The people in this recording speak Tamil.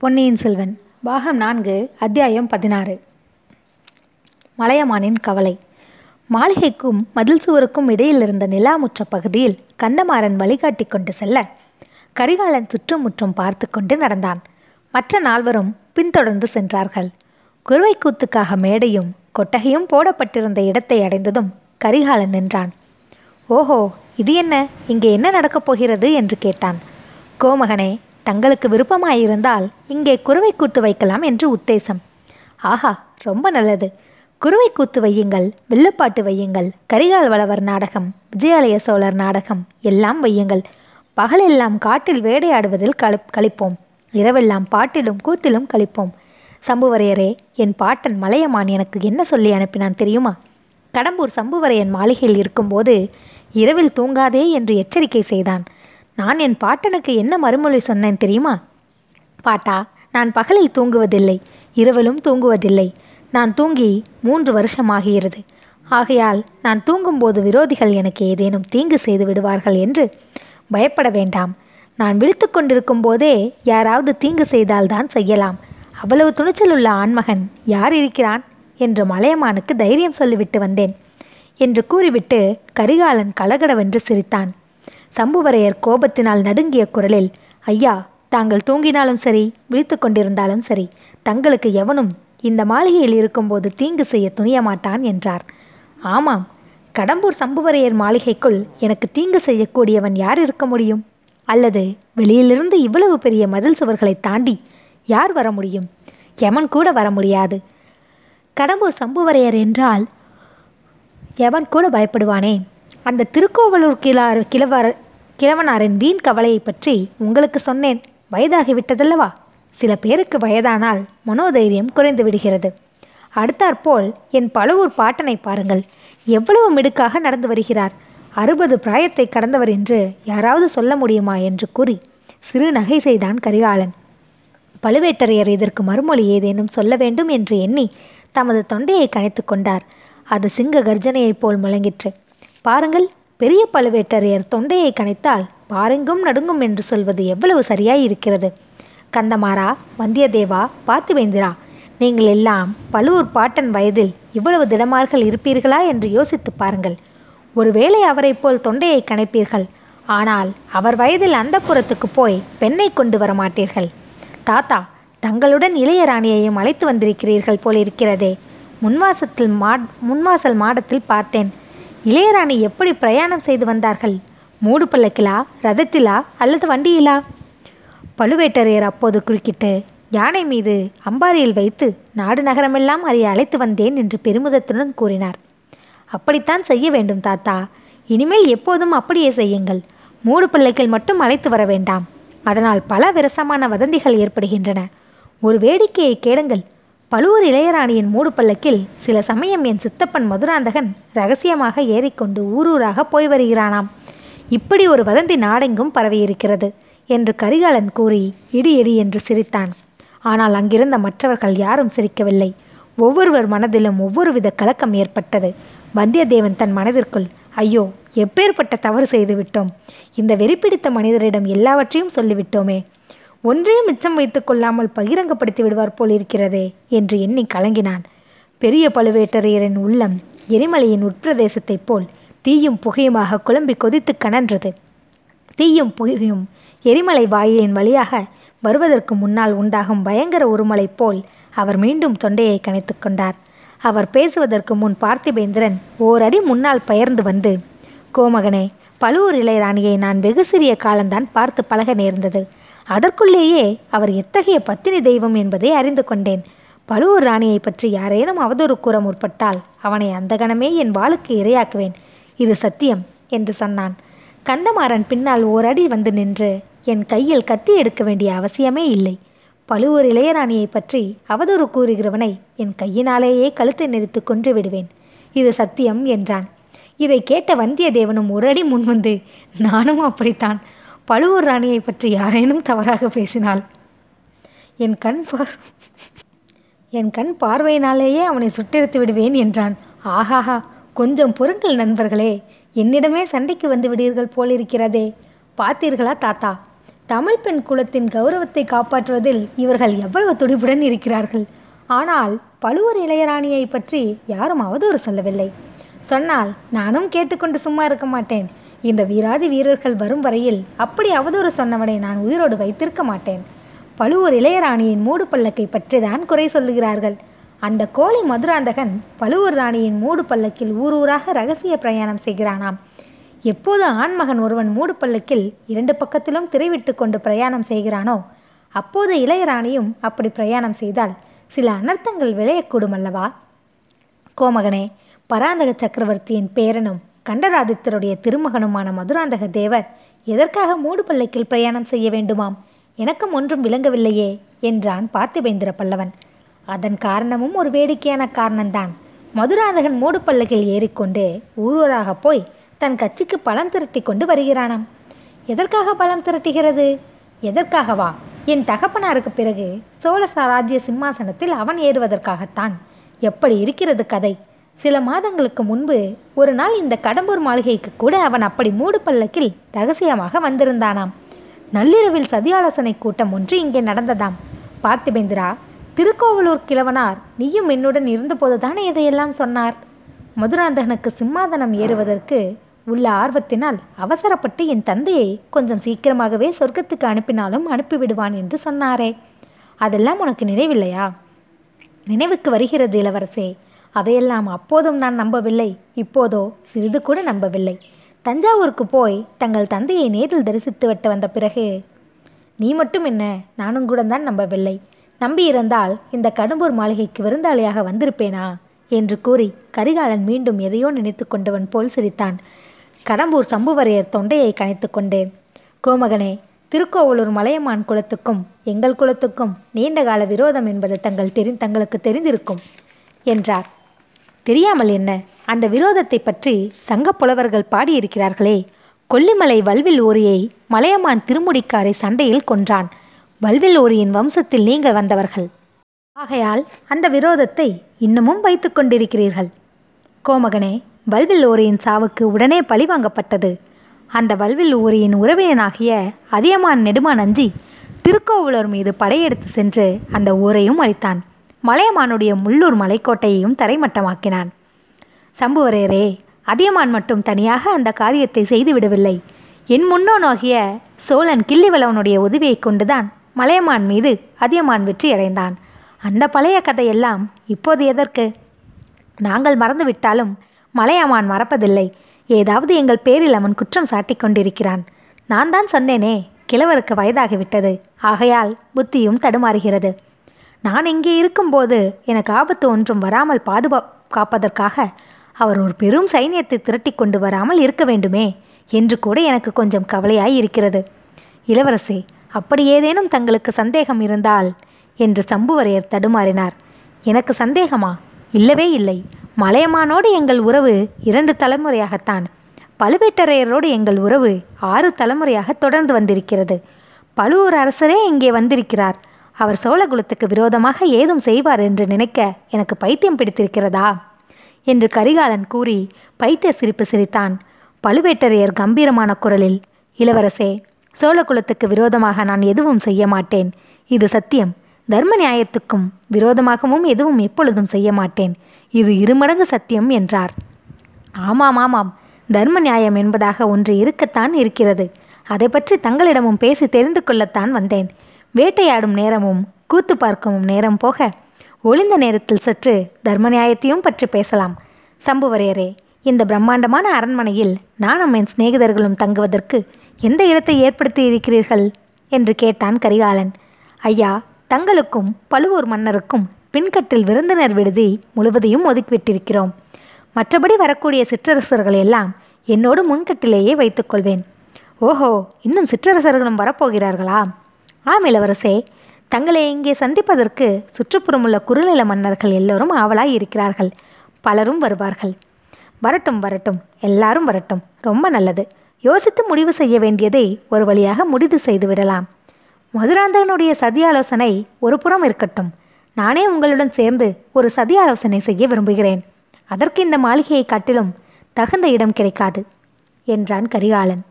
பொன்னியின் செல்வன் பாகம் நான்கு அத்தியாயம் பதினாறு. மலையமானின் கவலை. மாளிகைக்கும் மதில் சுவருக்கும் இடையில் இருந்த நிலாமுற்ற பகுதியில் கந்தமாறன் வழிகாட்டி கொண்டு செல்ல கரிகாலன் சுற்றுமுற்றும் பார்த்து கொண்டு நடந்தான். மற்ற நால்வரும் பின்தொடர்ந்து சென்றார்கள். குருவைக்கூத்துக்காக மேடையும் கொட்டகையும் போடப்பட்டிருந்த இடத்தை அடைந்ததும் கரிகாலன் நின்றான். ஓஹோ இது என்ன? இங்கே என்ன நடக்கப் போகிறது? என்று கேட்டான். கோமகனே தங்களுக்கு விருப்பமாயிருந்தால் இங்கே குருவை கூத்து வைக்கலாம் என்று உத்தேசம். ஆஹா ரொம்ப நல்லது. குருவை கூத்து வையுங்கள் வில்லுப்பாட்டு வையுங்கள் கரிகால் வளவர் நாடகம் விஜயாலய சோழர் நாடகம் எல்லாம் வையுங்கள். பகலெல்லாம் காட்டில் வேடையாடுவதில் களி கழிப்போம் இரவெல்லாம் பாட்டிலும் கூத்திலும் கழிப்போம் சம்புவரையரே என் பாட்டன் மலையமான் எனக்கு என்ன சொல்லி அனுப்பினான் தெரியுமா? கடம்பூர் சம்புவரையன் மாளிகையில் இருக்கும்போது இரவில் தூங்காதே என்று எச்சரிக்கை செய்தான். நான் என் பாட்டனுக்கு என்ன மறுமொழி சொன்னேன் தெரியுமா? பாட்டா நான் பகலில் தூங்குவதில்லை இரவிலும் தூங்குவதில்லை. நான் தூங்கி மூன்று வருஷமாகிறது. ஆகையால் நான் தூங்கும்போது விரோதிகள் எனக்கு ஏதேனும் தீங்கு செய்து விடுவார்கள் என்று பயப்பட வேண்டாம். நான் விழித்து கொண்டிருக்கும் போதே யாராவது தீங்கு செய்தால்தான் செய்யலாம். அவ்வளவு துணிச்சல் உள்ள ஆண்மகன் யார் இருக்கிறான்? என்று மலையமானுக்கு தைரியம் சொல்லிவிட்டு வந்தேன். என்று கூறிவிட்டு கரிகாலன் கலகடவென்று சிரித்தான். சம்புவரையர் கோபத்தினால் நடுங்கிய குரலில் ஐயா தாங்கள் தூங்கினாலும் சரி விழித்து கொண்டிருந்தாலும் சரி தங்களுக்கு எவனும் இந்த மாளிகையில் இருக்கும்போது தீங்கு செய்ய துணிய மாட்டான் என்றார். ஆமாம் கடம்பூர் சம்புவரையர் மாளிகைக்குள் எனக்கு தீங்கு செய்யக்கூடியவன் யார் இருக்க முடியும்? அல்லது வெளியிலிருந்து இவ்வளவு பெரிய மதில் சுவர்களை தாண்டி யார் வர முடியும்? எவன் கூட வர முடியாது. கடம்பூர் சம்புவரையர் என்றால் எவன் கூட பயப்படுவானே? அந்த திருக்கோவலூர் கிளார் கிழவர் கிழவனாரின் வீண் கவலையை பற்றி உங்களுக்கு சொன்னேன். வயதாகிவிட்டதல்லவா? சில பேருக்கு வயதானால் மனோதைரியம் குறைந்து விடுகிறது. அடுத்தாற்போல் என் பழுவூர் பாட்டனை பாருங்கள். எவ்வளவு மிடுக்காக நடந்து வருகிறார். அறுபது பிராயத்தை கடந்தவர் என்று யாராவது சொல்ல முடியுமா என்று கூறி சிறு நகை செய்தான் கரிகாலன். பழுவேட்டரையர் இதற்கு மறுமொழி ஏதேனும் சொல்ல வேண்டும் என்று எண்ணி தமது தொண்டையை கனைத்து கொண்டார். அது சிங்க கர்ஜனையைப் போல் முழங்கிற்று. பாருங்கள் பெரிய பழுவேட்டரையர் தொண்டையை கணித்தால் பாருங்கும் நடுங்கும் என்று சொல்வது எவ்வளவு சரியாய் இருக்கிறது கந்தமாரா வந்தியத்தேவா பார்த்திவேந்திரா நீங்கள் எல்லாம் பழுவூர் பாட்டன் வயதில் இவ்வளவு திடமார்கள் இருப்பீர்களா என்று யோசித்து பாருங்கள். ஒருவேளை அவரைப் போல் தொண்டையை கணைப்பீர்கள். ஆனால் அவர் வயதில் அந்த புறத்துக்கு போய் பெண்ணை கொண்டு வர மாட்டீர்கள் தாத்தா தங்களுடன் இளையராணியையும் அழைத்து வந்திருக்கிறீர்கள் போல் இருக்கிறதே முன்வாசத்தில் மா முன்வாசல் மாடத்தில் பார்த்தேன். இளையராணி எப்படி பிரயாணம் செய்து வந்தார்கள்? மூடு பல்லக்கிலா ரதத்திலா அல்லது வண்டியிலா? பழுவேட்டரையர் அப்போது குறுக்கிட்டு யானை மீது அம்பாரியில் வைத்து நாடு நகரமெல்லாம் அதை அழைத்து வந்தேன் என்று பெருமிதத்துடன் கூறினார். அப்படித்தான் செய்ய வேண்டும் தாத்தா. இனிமேல் எப்போதும் அப்படியே செய்யுங்கள். மூடு பிள்ளைகள் மட்டும் அழைத்து வர வேண்டாம். அதனால் பல விரசமான வதந்திகள் ஏற்படுகின்றன. ஒரு வேடிக்கையை கேளுங்கள். பழுவூர் இளையராணியின் மூடு பல்லக்கில் சில சமயம் என் சித்தப்பன் மதுராந்தகன் ரகசியமாக ஏறிக்கொண்டு ஊரூராக போய் வருகிறானாம். இப்படி ஒரு வதந்தி நாடெங்கும் பரவியிருக்கிறது என்று கரிகாலன் கூறி இடி இடி என்று சிரித்தான். ஆனால் அங்கிருந்த மற்றவர்கள் யாரும் சிரிக்கவில்லை. ஒவ்வொருவர் மனதிலும் ஒவ்வொரு வித கலக்கம் ஏற்பட்டது. வந்தியத்தேவன் தன் மனதிற்குள் ஐயோ எப்பேற்பட்ட தவறு செய்துவிட்டோம். இந்த வெறிப்பிடித்த மனிதரிடம் எல்லாவற்றையும் சொல்லிவிட்டோமே. ஒன்றே மிச்சம் வைத்து கொள்ளாமல் பகிரங்கப்படுத்தி விடுவார் போல் இருக்கிறதே என்று எண்ணி கலங்கினான். பெரிய பழுவேட்டரையரின் உள்ளம் எரிமலையின் உட்பிரதேசத்தைப் போல் தீயும் புகையுமாக குழம்பி கொதித்து கனன்றது. தீயும் புகையும் எரிமலை வாயிலின் வழியாக வருவதற்கு முன்னால் உண்டாகும் பயங்கர உருமலை போல் அவர் மீண்டும் தொண்டையை கணைத்து கொண்டார். அவர் பேசுவதற்கு முன் பார்த்திபேந்திரன் ஓரடி முன்னால் பெயர்ந்து வந்து கோமகனே பழுவூர் இளையராணியை நான் வெகு சிறிய காலம்தான் பார்த்து பழக நேர்ந்தது. அதற்குள்ளேயே அவர் எத்தகைய பத்தினி தெய்வம் என்பதை அறிந்து கொண்டேன். பழுவூர் ராணியை பற்றி யாரேனும் அவதூறு கூற முற்பட்டால் அவனை அந்த கணமே என் வாளுக்கு இரையாக்குவேன். இது சத்தியம் என்று சொன்னான். கந்தமாறன் பின்னால் ஓரடி வந்து நின்று என் கையில் கத்தி எடுக்க வேண்டிய அவசியமே இல்லை. பழுவூர் இளையராணியை பற்றி அவதூறு கூறுகிறவனை என் கையினாலேயே கழுத்தை நெறித்து கொன்று விடுவேன். இது சத்தியம் என்றான். இதை கேட்ட வந்தியத்தேவனும் ஒரு அடி முன் வந்து நானும் அப்படித்தான். பழுவூர் ராணியை பற்றி யாரேனும் தவறாக பேசினாள் என் கண் பார் என் கண் பார்வையினாலேயே அவனை சுட்டெடுத்து விடுவேன் என்றான். ஆஹாஹா கொஞ்சம் பொறுங்கள் நண்பர்களே. என்னிடமே சண்டைக்கு வந்து விடீர்கள் போலிருக்கிறதே. பார்த்தீர்களா தாத்தா? தமிழ் பெண் குலத்தின் கௌரவத்தை காப்பாற்றுவதில் இவர்கள் எவ்வளவு துடிப்புடன் இருக்கிறார்கள். ஆனால் பழுவூர் இளையராணியை பற்றி யாரும் அவதூறு சொல்லவில்லை. சொன்னால் நானும் கேட்டுக்கொண்டு சும்மா இருக்க மாட்டேன். இந்த வீராதி வீரர்கள் வரும் வரையில் அப்படி அவதூறு சொன்னவனை நான் உயிரோடு வைத்திருக்க மாட்டேன். பழுவூர் இளையராணியின் மூடு பல்லக்கை பற்றி தான் குறை சொல்லுகிறார்கள். அந்த கோழி மதுராந்தகன் பழுவூர் ராணியின் மூடு பல்லக்கில் ஊர் ஊராக ரகசிய பிரயாணம் செய்கிறானாம். எப்போது ஆண்மகன் ஒருவன் மூடு பல்லக்கில் இரண்டு பக்கத்திலும் திரைவிட்டு கொண்டு பிரயாணம் செய்கிறானோ அப்போது இளையராணியும் அப்படி பிரயாணம் செய்தால் சில அனர்த்தங்கள் விளையக்கூடும் அல்லவா? கோமகனே பராந்தக சக்கரவர்த்தியின் பேரனும் கண்டராதித்தருடைய திருமகனுமான மதுராந்தக தேவர் எதற்காக மூடு பல்லக்கில் பிரயாணம் செய்ய வேண்டுமாம்? எனக்கும் ஒன்றும் விளங்கவில்லையே என்றான் பார்த்திபேந்திர பல்லவன். அதன் காரணமும் ஒரு வேடிக்கையான காரணம்தான். மதுராந்தகன் மூடு பல்லக்கில் ஏறிக்கொண்டு ஊரூராக போய் தன் கட்சிக்கு பலம் திரட்டி கொண்டு வருகிறானாம். எதற்காக பலம் திரட்டுகிறது? எதற்காகவா? என் தகப்பனாருக்கு பிறகு சோழ சாராஜ்ய சிம்மாசனத்தில் அவன் ஏறுவதற்காகத்தான். எப்படி இருக்கிறது கதை? சில மாதங்களுக்கு முன்பு ஒரு நாள் இந்த கடம்பூர் மாளிகைக்கு கூட அவன் அப்படி மூடு பல்லக்கில் ரகசியமாக வந்திருந்தானாம். நள்ளிரவில் சதியாலோசனை கூட்டம் ஒன்று இங்கே நடந்ததாம். பார்த்திபேந்திரா திருக்கோவலூர் கிழவனார் நீயும் என்னுடன் இருந்தபோதுதானே இதையெல்லாம் சொன்னார்? மதுராந்தகனுக்கு சிம்மாதனம் ஏறுவதற்கு உள்ள ஆர்வத்தினால் அவசரப்பட்டு என் தந்தையை கொஞ்சம் சீக்கிரமாகவே சொர்க்கத்துக்கு அனுப்பினாலும் அனுப்பிவிடுவான் என்று சொன்னாரே. அதெல்லாம் உனக்கு நினைவில்லையா? நினைவுக்கு வருகிறது இளவரசே அதையெல்லாம் அப்போதும் நான் நம்பவில்லை இப்போதோ சிறிது கூட நம்பவில்லை. தஞ்சாவூருக்கு போய் தங்கள் தந்தையை நேரில் தரிசித்து விட்டு வந்த பிறகு நீ மட்டும் என்ன? நானும் கூட தான் நம்பவில்லை. நம்பியிருந்தால் இந்த கடம்பூர் மாளிகைக்கு விருந்தாளியாக வந்திருப்பேனா? என்று கூறி கரிகாலன் மீண்டும் எதையோ நினைத்து கொண்டவன் போல் சிரித்தான். கடம்பூர் சம்புவரையர் தொண்டையை கணைத்து கொண்டு கோமகனே திருக்கோவலூர் மலையமான் குலத்துக்கும் எங்கள் குலத்துக்கும் நீண்டகால விரோதம் என்பது தங்கள் தெரி தங்களுக்கு தெரிந்திருக்கும் என்றார். தெரியாமல் என்ன? அந்த விரோதத்தை பற்றி சங்கப் புலவர்கள் பாடியிருக்கிறார்களே. கொல்லிமலை வல்வில் ஓரியை மலையமான் திருமுடிக்காரை சண்டையில் கொன்றான். வல்வில் ஓரியின் வம்சத்தில் நீங்கள் வந்தவர்கள். ஆகையால் அந்த விரோதத்தை இன்னமும் வைத்து கொண்டிருக்கிறீர்கள். கோமகனே வல்வில் ஓரியின் சாவுக்கு உடனே பழி வாங்கப்பட்டது. அந்த வல்வில் ஓரியின் உறவினனாகிய அதியமான் நெடுமான் அஞ்சி திருக்கோவலூர் மீது படையெடுத்து சென்று அந்த ஊரையும் அழித்தான். மலையமானுடைய முள்ளூர் மலைக்கோட்டையையும் தரைமட்டமாக்கினான். சம்புவரையரே அதியமான் மட்டும் தனியாக அந்த காரியத்தை செய்துவிடவில்லை. என் முன்னோனாகிய சோழன் கிள்ளிவளவனுடைய உதவியை கொண்டுதான் மலையமான் மீது அதியமான் வெற்றி அடைந்தான். அந்த பழைய கதையெல்லாம் இப்போது எதற்கு? நாங்கள் மறந்துவிட்டாலும் மலையமான் மறப்பதில்லை. ஏதாவது எங்கள் பேரில் அவன் குற்றம் சாட்டிக் கொண்டிருக்கிறான். நான் தான் சொன்னேனே கிழவருக்கு வயதாகிவிட்டது. ஆகையால் புத்தியும் தடுமாறுகிறது. நான் இங்கே இருக்கும்போது எனக்கு ஆபத்து ஒன்றும் வராமல் பாதுகா காப்பதற்காக அவர் ஒரு பெரும் சைன்யத்தை திரட்டி கொண்டு வராமல் இருக்க வேண்டுமே என்று கூட எனக்கு கொஞ்சம் கவலையாய் இருக்கிறது. இளவரசே அப்படி ஏதேனும் தங்களுக்கு சந்தேகம் இருந்தால் என்று சம்புவரையர் தடுமாறினார். எனக்கு சந்தேகமா? இல்லவே இல்லை. மலையமானோடு எங்கள் உறவு இரண்டு தலைமுறையாகத்தான். பழுவேட்டரையரோடு எங்கள் உறவு ஆறு தலைமுறையாக தொடர்ந்து வந்திருக்கிறது. பழுவூர் அரசரே இங்கே வந்திருக்கிறார். அவர் சோழகுலத்துக்கு விரோதமாக ஏதும் செய்வார் என்று நினைக்க எனக்கு பைத்தியம் பிடித்திருக்கிறதா? என்று கரிகாலன் கூறி பைத்திய சிரிப்பு சிரித்தான். பழுவேட்டரையர் கம்பீரமான குரலில் இளவரசே சோழகுலத்துக்கு விரோதமாக நான் எதுவும் செய்ய மாட்டேன். இது சத்தியம். தர்ம நியாயத்துக்கும் விரோதமாகவும் எதுவும் எப்பொழுதும் செய்ய மாட்டேன். இது இருமடங்கு சத்தியம் என்றார். ஆமாம் ஆமாம் தர்ம நியாயம் என்பதாக ஒன்று இருக்கத்தான் இருக்கிறது. அதை பற்றி தங்களிடமும் பேசி தெரிந்து கொள்ளத்தான் வந்தேன். வேட்டையாடும் நேரமும் கூத்து பார்க்கும் நேரம் போக ஒளிந்த நேரத்தில் சற்று தர்ம நியாயத்தையும் பற்றி பேசலாம். சம்புவரையரே இந்த பிரம்மாண்டமான அரண்மனையில் நானும் என் சிநேகிதர்களும் தங்குவதற்கு எந்த இடத்தை ஏற்படுத்தி இருக்கிறீர்கள் என்று கேட்டான் கரிகாலன். ஐயா தங்களுக்கும் பழுவூர் மன்னருக்கும் பின்கட்டில் விருந்தினர் விடுதி முழுவதையும் ஒதுக்கிவிட்டிருக்கிறோம். மற்றபடி வரக்கூடிய சிற்றரசர்கள் எல்லாம் என்னோடு முன்கட்டிலேயே வைத்துக்கொள்வேன் ஓஹோ இன்னும் சிற்றரசர்களும் வரப்போகிறார்களா? ஆம் இளவரசே. தங்களை இங்கே சந்திப்பதற்கு சுற்றுப்புறமுள்ள குறுநில மன்னர்கள் எல்லோரும் ஆவலாய் இருக்கிறார்கள். பலரும் வருவார்கள். வரட்டும் வரட்டும். எல்லாரும் வரட்டும். ரொம்ப நல்லது. யோசித்து முடிவு செய்ய வேண்டியதை ஒரு வழியாக முடிவு செய்து விடலாம். மதுராந்தகனுடைய சதி ஆலோசனை ஒரு புறம் இருக்கட்டும். நானே உங்களுடன் சேர்ந்து ஒரு சதி ஆலோசனை செய்ய விரும்புகிறேன். அதற்கு இந்த மாளிகையை காட்டிலும் தகுந்த இடம் கிடைக்காது என்றான் கரிகாலன்.